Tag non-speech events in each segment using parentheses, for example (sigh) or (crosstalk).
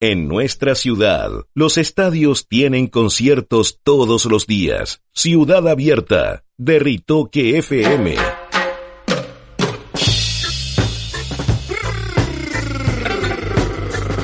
En nuestra ciudad, los estadios tienen conciertos todos los días. Ciudad Abierta, de Ritoque FM.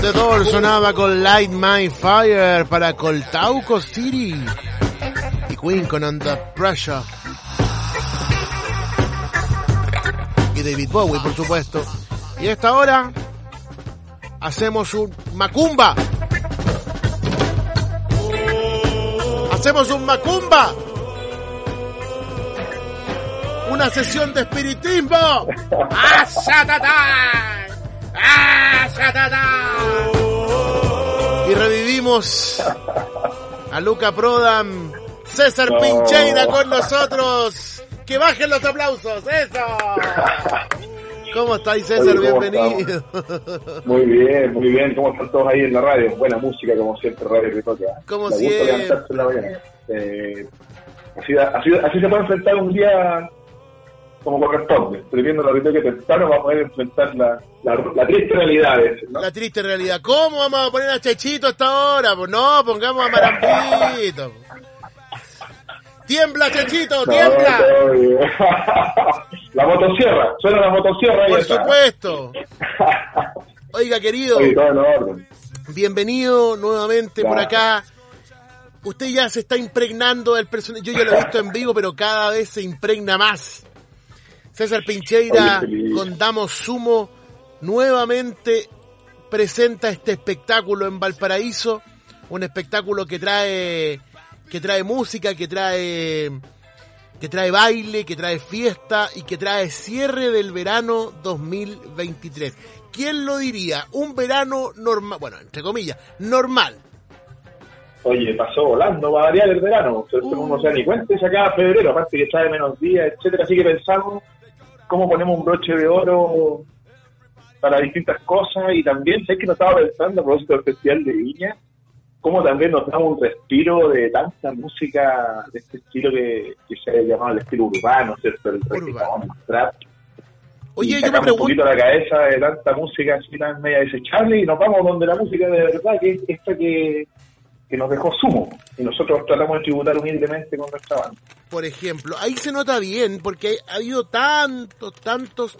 The Door sonaba con Light My Fire para Coltauco City. Y Queen con Under Pressure. Y David Bowie, por supuesto. Y esta hora hacemos un macumba. Hacemos un macumba. Una sesión de espiritismo. ¡Ah, Y revivimos a Luca Prodam, César Pincheira con nosotros. Que bajen los aplausos, eso. ¿Cómo estáis, César? Bienvenido. Muy bien, muy bien. ¿Cómo están todos ahí en la radio? Buena música, como siempre, Radio Ritoque. Como siempre. Eh, así, así, así se puede enfrentar un día como corresponde. Estoy viendo la Ritoque temprano va a poder enfrentar la, la, triste realidad. ¿no? La triste realidad. ¿Cómo vamos a poner a Chechito a esta hora? Pues no, pongamos a Marambito. ¡Tiembla, Chechito! ¡Tiembla! (laughs) la motosierra, suena la motosierra. Por supuesto. (laughs) Oiga, querido. Bienvenido nuevamente por acá. Usted ya se está impregnando del personaje. Yo ya lo he visto en vivo, pero cada vez se impregna más. César Pincheira con Damos Sumo nuevamente presenta este espectáculo en Valparaíso. Un espectáculo que trae que trae música, que trae que trae baile, que trae fiesta y que trae cierre del verano 2023. ¿Quién lo diría? Un verano normal, bueno, entre comillas, normal. Oye, pasó volando, va a variar el verano. Uno no se da ni cuenta y se acaba febrero, aparte que trae menos días, etcétera. Así que pensamos cómo ponemos un broche de oro para distintas cosas y también sé que no estaba pensando a propósito del Festival de Viña como también nos da un respiro de tanta música de este estilo que, se ha llamado el estilo urbano, ¿cierto? El reggaetón, trap. Oye, y yo me pregunto... un poquito la cabeza de tanta música así tan media desechable y nos vamos donde la música de verdad, que es esta que, que nos dejó sumo y nosotros tratamos de tributar humildemente con nuestra banda. Por ejemplo, ahí se nota bien porque ha habido tantos, tantos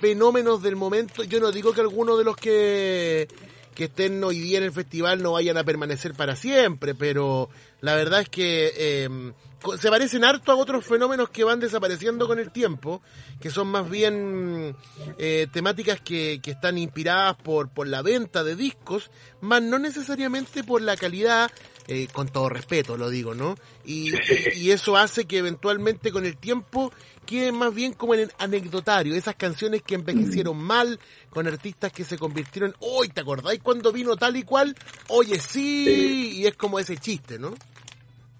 fenómenos del momento. Yo no digo que algunos de los que que estén hoy día en el festival no vayan a permanecer para siempre, pero la verdad es que em, se parecen harto a otros fenómenos que van desapareciendo con el tiempo, que son más bien eh, temáticas que, que, están inspiradas por, por la venta de discos, más no necesariamente por la calidad, eh, con todo respeto lo digo, ¿no? Y, y, eso hace que eventualmente con el tiempo quede más bien como en el anecdotario, esas canciones que envejecieron mal, con artistas que se convirtieron, hoy ¿te acordáis cuando vino tal y cual? Oye, sí, y es como ese chiste, ¿no?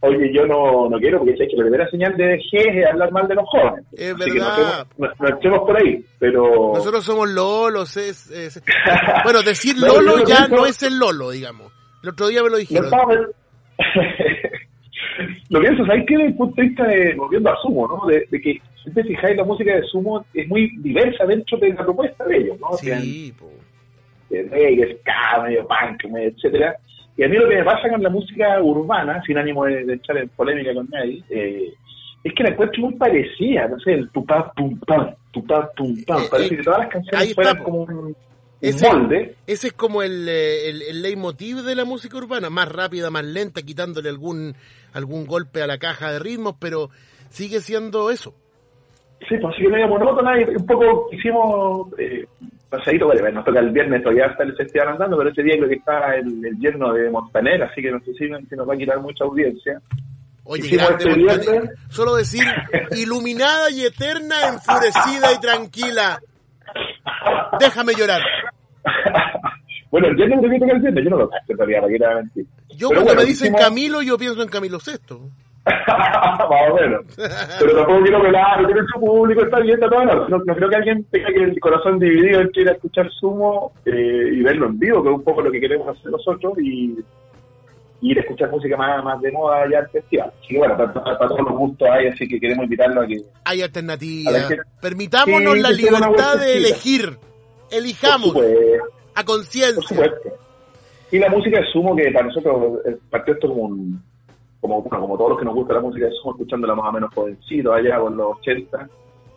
Oye, yo no, no quiero, porque sé que la primera señal de G es hablar mal de los jóvenes. Es verdad. nos, echemos, por ahí, pero... Nosotros somos lolos, es... (laughs) bueno, decir lolo ya no es el lolo, digamos. El otro día me lo dijeron. (laughs) lo pienso, ¿sabes qué? Desde el punto de vista de, volviendo a Sumo, ¿no? De, que, si te fijáis, la música de Sumo es muy diversa dentro de la propuesta de ellos, ¿no? Sí, po. De reggae, ska, medio punk, etcétera. Y a mí lo que me pasa con la música urbana, sin ánimo de, de echar en polémica con nadie, eh, es que la encuentro muy parecida, no sé, el tupá, pum, pam, tupá, pum, pam. Eh, Parece eh, que todas las canciones fueran como un ese, ese es como el, el, el, leitmotiv de la música urbana, más rápida, más lenta, quitándole algún, algún golpe a la caja de ritmos, pero sigue siendo eso. Sí, pues sí, medio monótona y un poco hicimos eh, pasadito, bueno, nos toca el viernes, todavía está el festival andando, pero ese día creo que está el, el yerno de Montaner, así que no sé si, nos va a quitar mucha audiencia. Oye, este solo decir, (laughs) iluminada y eterna, enfurecida y tranquila. Déjame llorar. Bueno, el viernes creo que el viernes, yo no lo cacho en realidad, para que era mentir. Yo Pero cuando bueno, me dicen hicimos- Camilo, yo pienso en Camilo Sexto. (laughs) Más o menos. Pero tampoco quiero pelar, tiene su público, está bien, está todo. No, no creo que alguien tenga que el corazón dividido en quiera escuchar Sumo eh, y verlo en vivo, que es un poco lo que queremos hacer nosotros, y, y ir a escuchar música más, más de moda allá al festival. Así que bueno, para, para- para todos los gustos hay, así que queremos invitarlo a que... Hay alternativas. que- Permitámonos la libertad de elegir. Por Elijamos a por conciencia. supuesto. Y la música de Sumo, que para nosotros partió esto como un... Como, bueno, como todos los que nos gusta la música Sumo, escuchándola más o menos jovencito allá por los 80,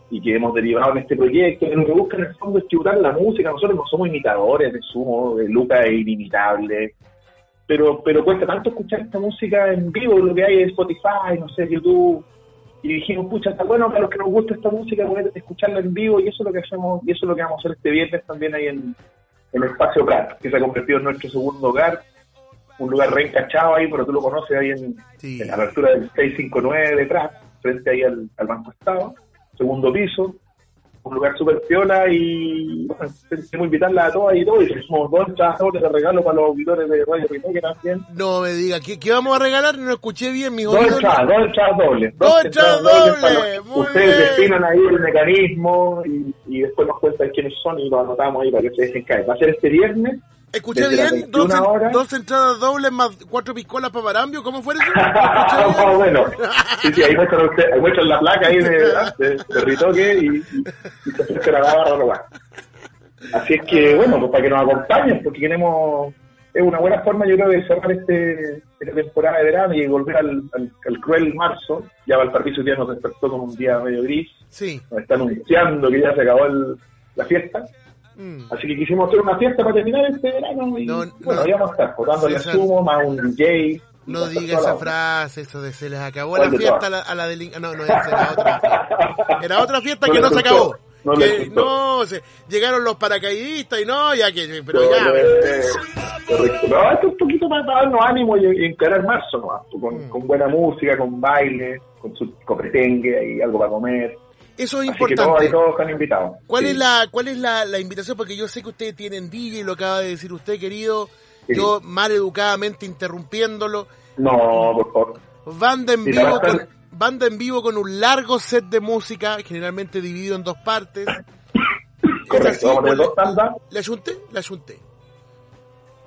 y que hemos derivado en este proyecto, que lo que busca en el fondo es tributar la música. Nosotros no somos imitadores de Sumo, de Luca es inimitable, pero pero cuesta tanto escuchar esta música en vivo, lo que hay en Spotify, no sé, YouTube. Y dijimos, pucha, está bueno para los que nos gusta esta música poder escucharla en vivo, y eso es lo que hacemos, y eso es lo que vamos a hacer este viernes también ahí en, en Espacio Prat, que se ha convertido en nuestro segundo hogar, un lugar reencachado ahí, pero tú lo conoces ahí en, Sí. en la abertura del 659 de Prat, frente ahí al, al Banco Estado, segundo piso, un lugar súper piola y bueno, queremos invitarla a todas y todos, y tenemos dos entradas dobles de regalo para los auditores de Radio Ritoque también. No me diga, ¿qué, qué vamos a regalar? No escuché bien, mis Dos entradas, dos entradas dobles. Dos entradas dobles, para- muy Ustedes definan ahí el mecanismo y, y después nos cuentan quiénes son y lo anotamos ahí para que se dejen caer. Va a ser este viernes. ¿Escuché bien? Dos, 21 en- horas. dos entradas dobles más cuatro piscolas para Barambio. ¿Cómo fue eso? Más o menos. Sí, sí, ahí muestran, usted- ahí muestran la placa ahí de, de, de Ritoque y, y, se acerca la barra nomás. Así es que, bueno, pues para que nos acompañen, porque queremos, es una buena forma yo creo de cerrar este, esta temporada de verano y volver al, al, al cruel marzo. Ya Valparaíso día nos despertó con un día medio gris, Sí. nos está anunciando que ya se acabó el- la fiesta. Mm. Así que quisimos hacer una fiesta para terminar este verano y No, bueno, no. ahí vamos a estar, pues, dándole César. sumo, más un DJ. No diga esa frase, eso de se les acabó ¿Cuál la fiesta a la, a la No, no, esa era otra. Era otra fiesta No que no se acabó. no Que no, se, llegaron los paracaidistas y no, ya que. Pero ya. Correcto, correcto. No, esto es un poquito para darnos ánimo y, y encarar marzo nomás, pues, con, Mm. con buena música, con baile, con su copetengue y algo para comer. Eso es Así que todos, importante. están invitados. ¿Cuál Sí. es la cuál es la, la invitación? Porque yo sé que ustedes tienen DJ, lo acaba de decir usted, querido. Sí. Yo mal educadamente interrumpiéndolo. No, por favor. Banda en la vivo con banda en vivo con un largo set de música, generalmente dividido en dos partes. (coughs) ¿Es Correcto, así? vamos a tener ¿Le- dos tandas, ¿Le ayunté? Le ayunté.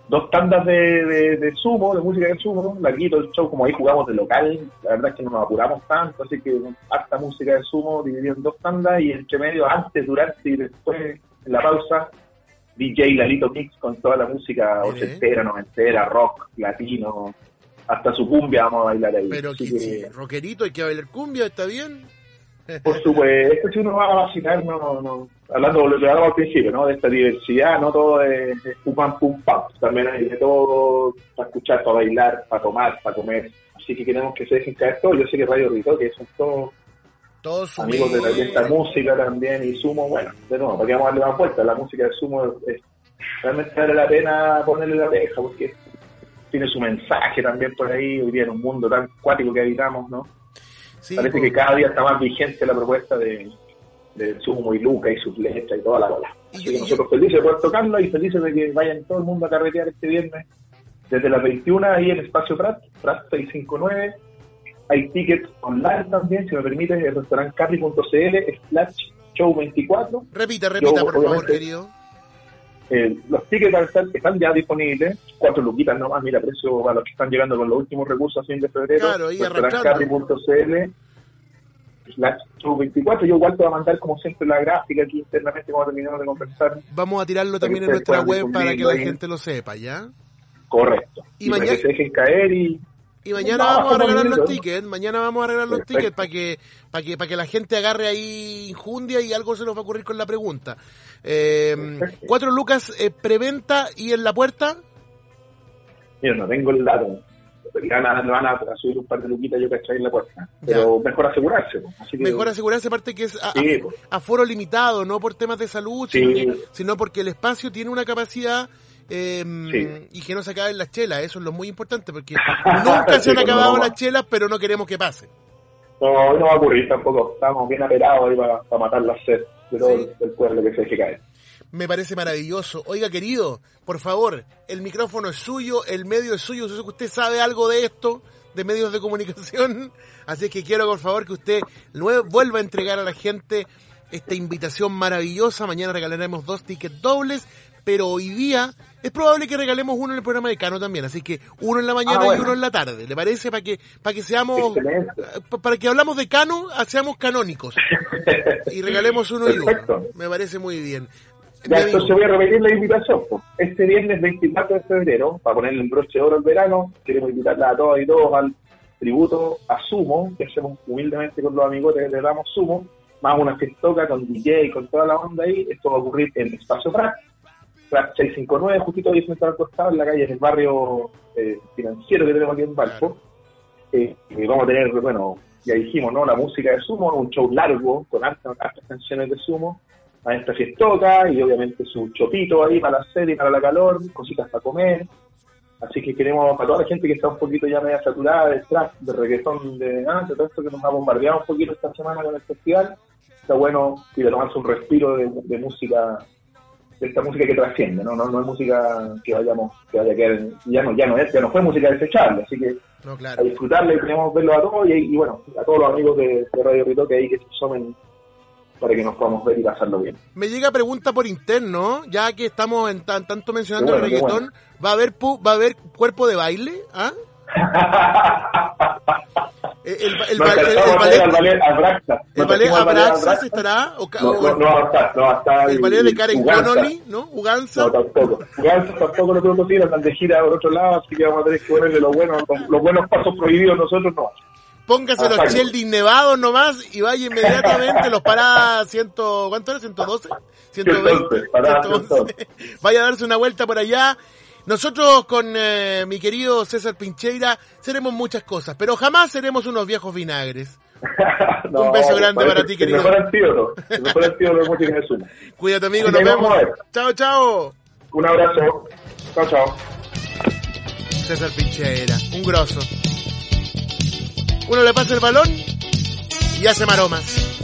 Dos tandas de, de, de sumo, de música de sumo, larguito el show, como ahí jugamos de local, la verdad es que no nos apuramos tanto, así que harta música de sumo dividido en dos tandas y entre medio, antes, durante y después, en la pausa, DJ Lalito Mix con toda la música ochentera, noventera, rock, latino, hasta su cumbia vamos a bailar ahí. Pero que, que, rockerito, hay que bailar cumbia, ¿está bien? Por supuesto, si uno va a vacilar, no, no, hablando de lo que hablamos al principio, ¿no? De esta diversidad, no todo es, es pum pam pum pam, también hay de todo para escuchar, para bailar, para tomar, para comer. Así que queremos que se dejen caer todo. Yo sé que Radio Rito, que son todos Todos amigos de, la, música también y Sumo, bueno, de nuevo, para que vamos a darle una vuelta, la música de Sumo es, es- realmente vale la pena ponerle la oreja porque tiene su mensaje también por ahí, hoy día en un mundo tan cuático que habitamos, ¿no? Sí, Parece po. que cada día está más vigente la propuesta de, de Sumo y Luca y sus letras y toda la bola. Así que nosotros felices de poder tocarlo y felices de que vayan todo el mundo a carretear este viernes desde las 21 ahí en Espacio Prat, Prat 659. Hay tickets online también, si me permite, en restaurantcarry.cl slash show 24. Repita, repita, Yo, por favor, querido. Eh, los tickets estar- están ya disponibles, cuatro luquitas nomás, mira, precio para los que están llegando con los últimos recursos a fin de febrero. Claro, ahí restaurantcarry.cl slash show 24. Yo igual te voy a mandar como siempre la gráfica aquí internamente cuando terminemos de conversar. Vamos a tirarlo también en nuestra web para que la ahí. gente lo sepa, ¿ya? Correcto. Y Y, para mañana- que se dejen caer y Y mañana Vamos, vamos a regalar los tickets, mañana vamos a regalar los Perfecto. tickets para que, para que, para que la gente agarre ahí injundia y algo se nos va a ocurrir con la pregunta. Eh, cuatro lucas eh, preventa y en la puerta. Mira, no tengo el dato. Van a, van a subir un par de luquitas yo que en la puerta. Pero mejor asegurarse. pues. Así que, Mejor asegurarse aparte que es a, Sí, pues. aforo limitado, no por temas de salud, Sí. sino, que- sino porque el espacio tiene una capacidad eh, Sí. y que no se acaben las chelas, eso es lo muy importante, porque (laughs) nunca se han Sí, acabado no. las chelas, pero no queremos que pase. No, no va a ocurrir tampoco. Estamos bien apelados ahí para, para matar la sed de todo Sí. el pueblo que se deje caer. Me parece maravilloso. Oiga, querido, por favor, el micrófono es suyo, el medio es suyo. Yo sé que usted sabe algo de esto, de medios de comunicación. (laughs) Así que quiero, por favor, que usted vuelva a entregar a la gente esta invitación maravillosa. Mañana regalaremos dos tickets dobles, pero hoy día es probable que regalemos uno en el programa de Cano también, así que uno en la mañana ah, y uno en la tarde. ¿Le parece? Para que para que seamos para que hablamos de Cano, seamos canónicos y (laughs) regalemos uno y uno. Me parece muy bien. Ya, entonces voy a repetir la invitación. Este viernes 24 de febrero, para ponerle un broche de oro al verano, queremos invitarla a todos y todos al tributo a Sumo, que hacemos humildemente con los amigos que le damos Sumo, más una fiestoca con DJ y con toda la onda ahí. Esto va a ocurrir en Espacio Frac, Frac 659, justito ahí frente al costado, en la calle, en el barrio eh, financiero que tenemos aquí en Valpo. Eh, vamos a tener, bueno, ya dijimos, ¿no? La música de Sumo, un show largo con hartas, canciones de Sumo a esta fiestoca y obviamente su chopito ahí para la sed y para la calor, cositas para comer. Así que queremos, para toda la gente que está un poquito ya media saturada de trap, de reggaetón, de nada, de todo esto que nos ha bombardeado un poquito esta semana con el festival, está bueno y de tomarse un respiro de, música, de esta música que trasciende, ¿no? No, no es música que vayamos, que vaya a quedar, ya no, ya no es, ya no fue música desechable, así que a disfrutarle, queremos verlo a todos y, bueno, a todos los amigos de, Radio Rito que ahí que se sumen para que nos podamos ver y pasarlo bien. Me llega pregunta por interno, ya que estamos en tanto mencionando el reggaetón, ¿va a haber va a haber cuerpo de baile? ¿Ah? (laughs) el, el, el, ballet. ¿El ballet Abraxas estará? O, no, no, no, va a estar, no va a estar. ¿El ballet de Karen Connolly, no? ¿Uganza? No, tampoco. Uganza tampoco lo que ir, andan de gira por otro lado, así que vamos a tener que ponerle los buenos, los buenos pasos prohibidos nosotros no. Póngase los Cheldin nevados nomás y vaya inmediatamente, los para ciento, ¿cuánto era? ¿112? 120, 111. Vaya a darse una vuelta por allá. Nosotros con eh, mi querido César Pincheira seremos muchas cosas, pero jamás seremos unos viejos vinagres. (laughs) un beso grande para ti, querido. El mejor antídoto, el mejor antídoto de música. Cuídate, amigo, nos vemos. Chao, chao. Un abrazo. Chao, chao. César Pincheira, un grosso. Uno le pasa el balón y hace maromas.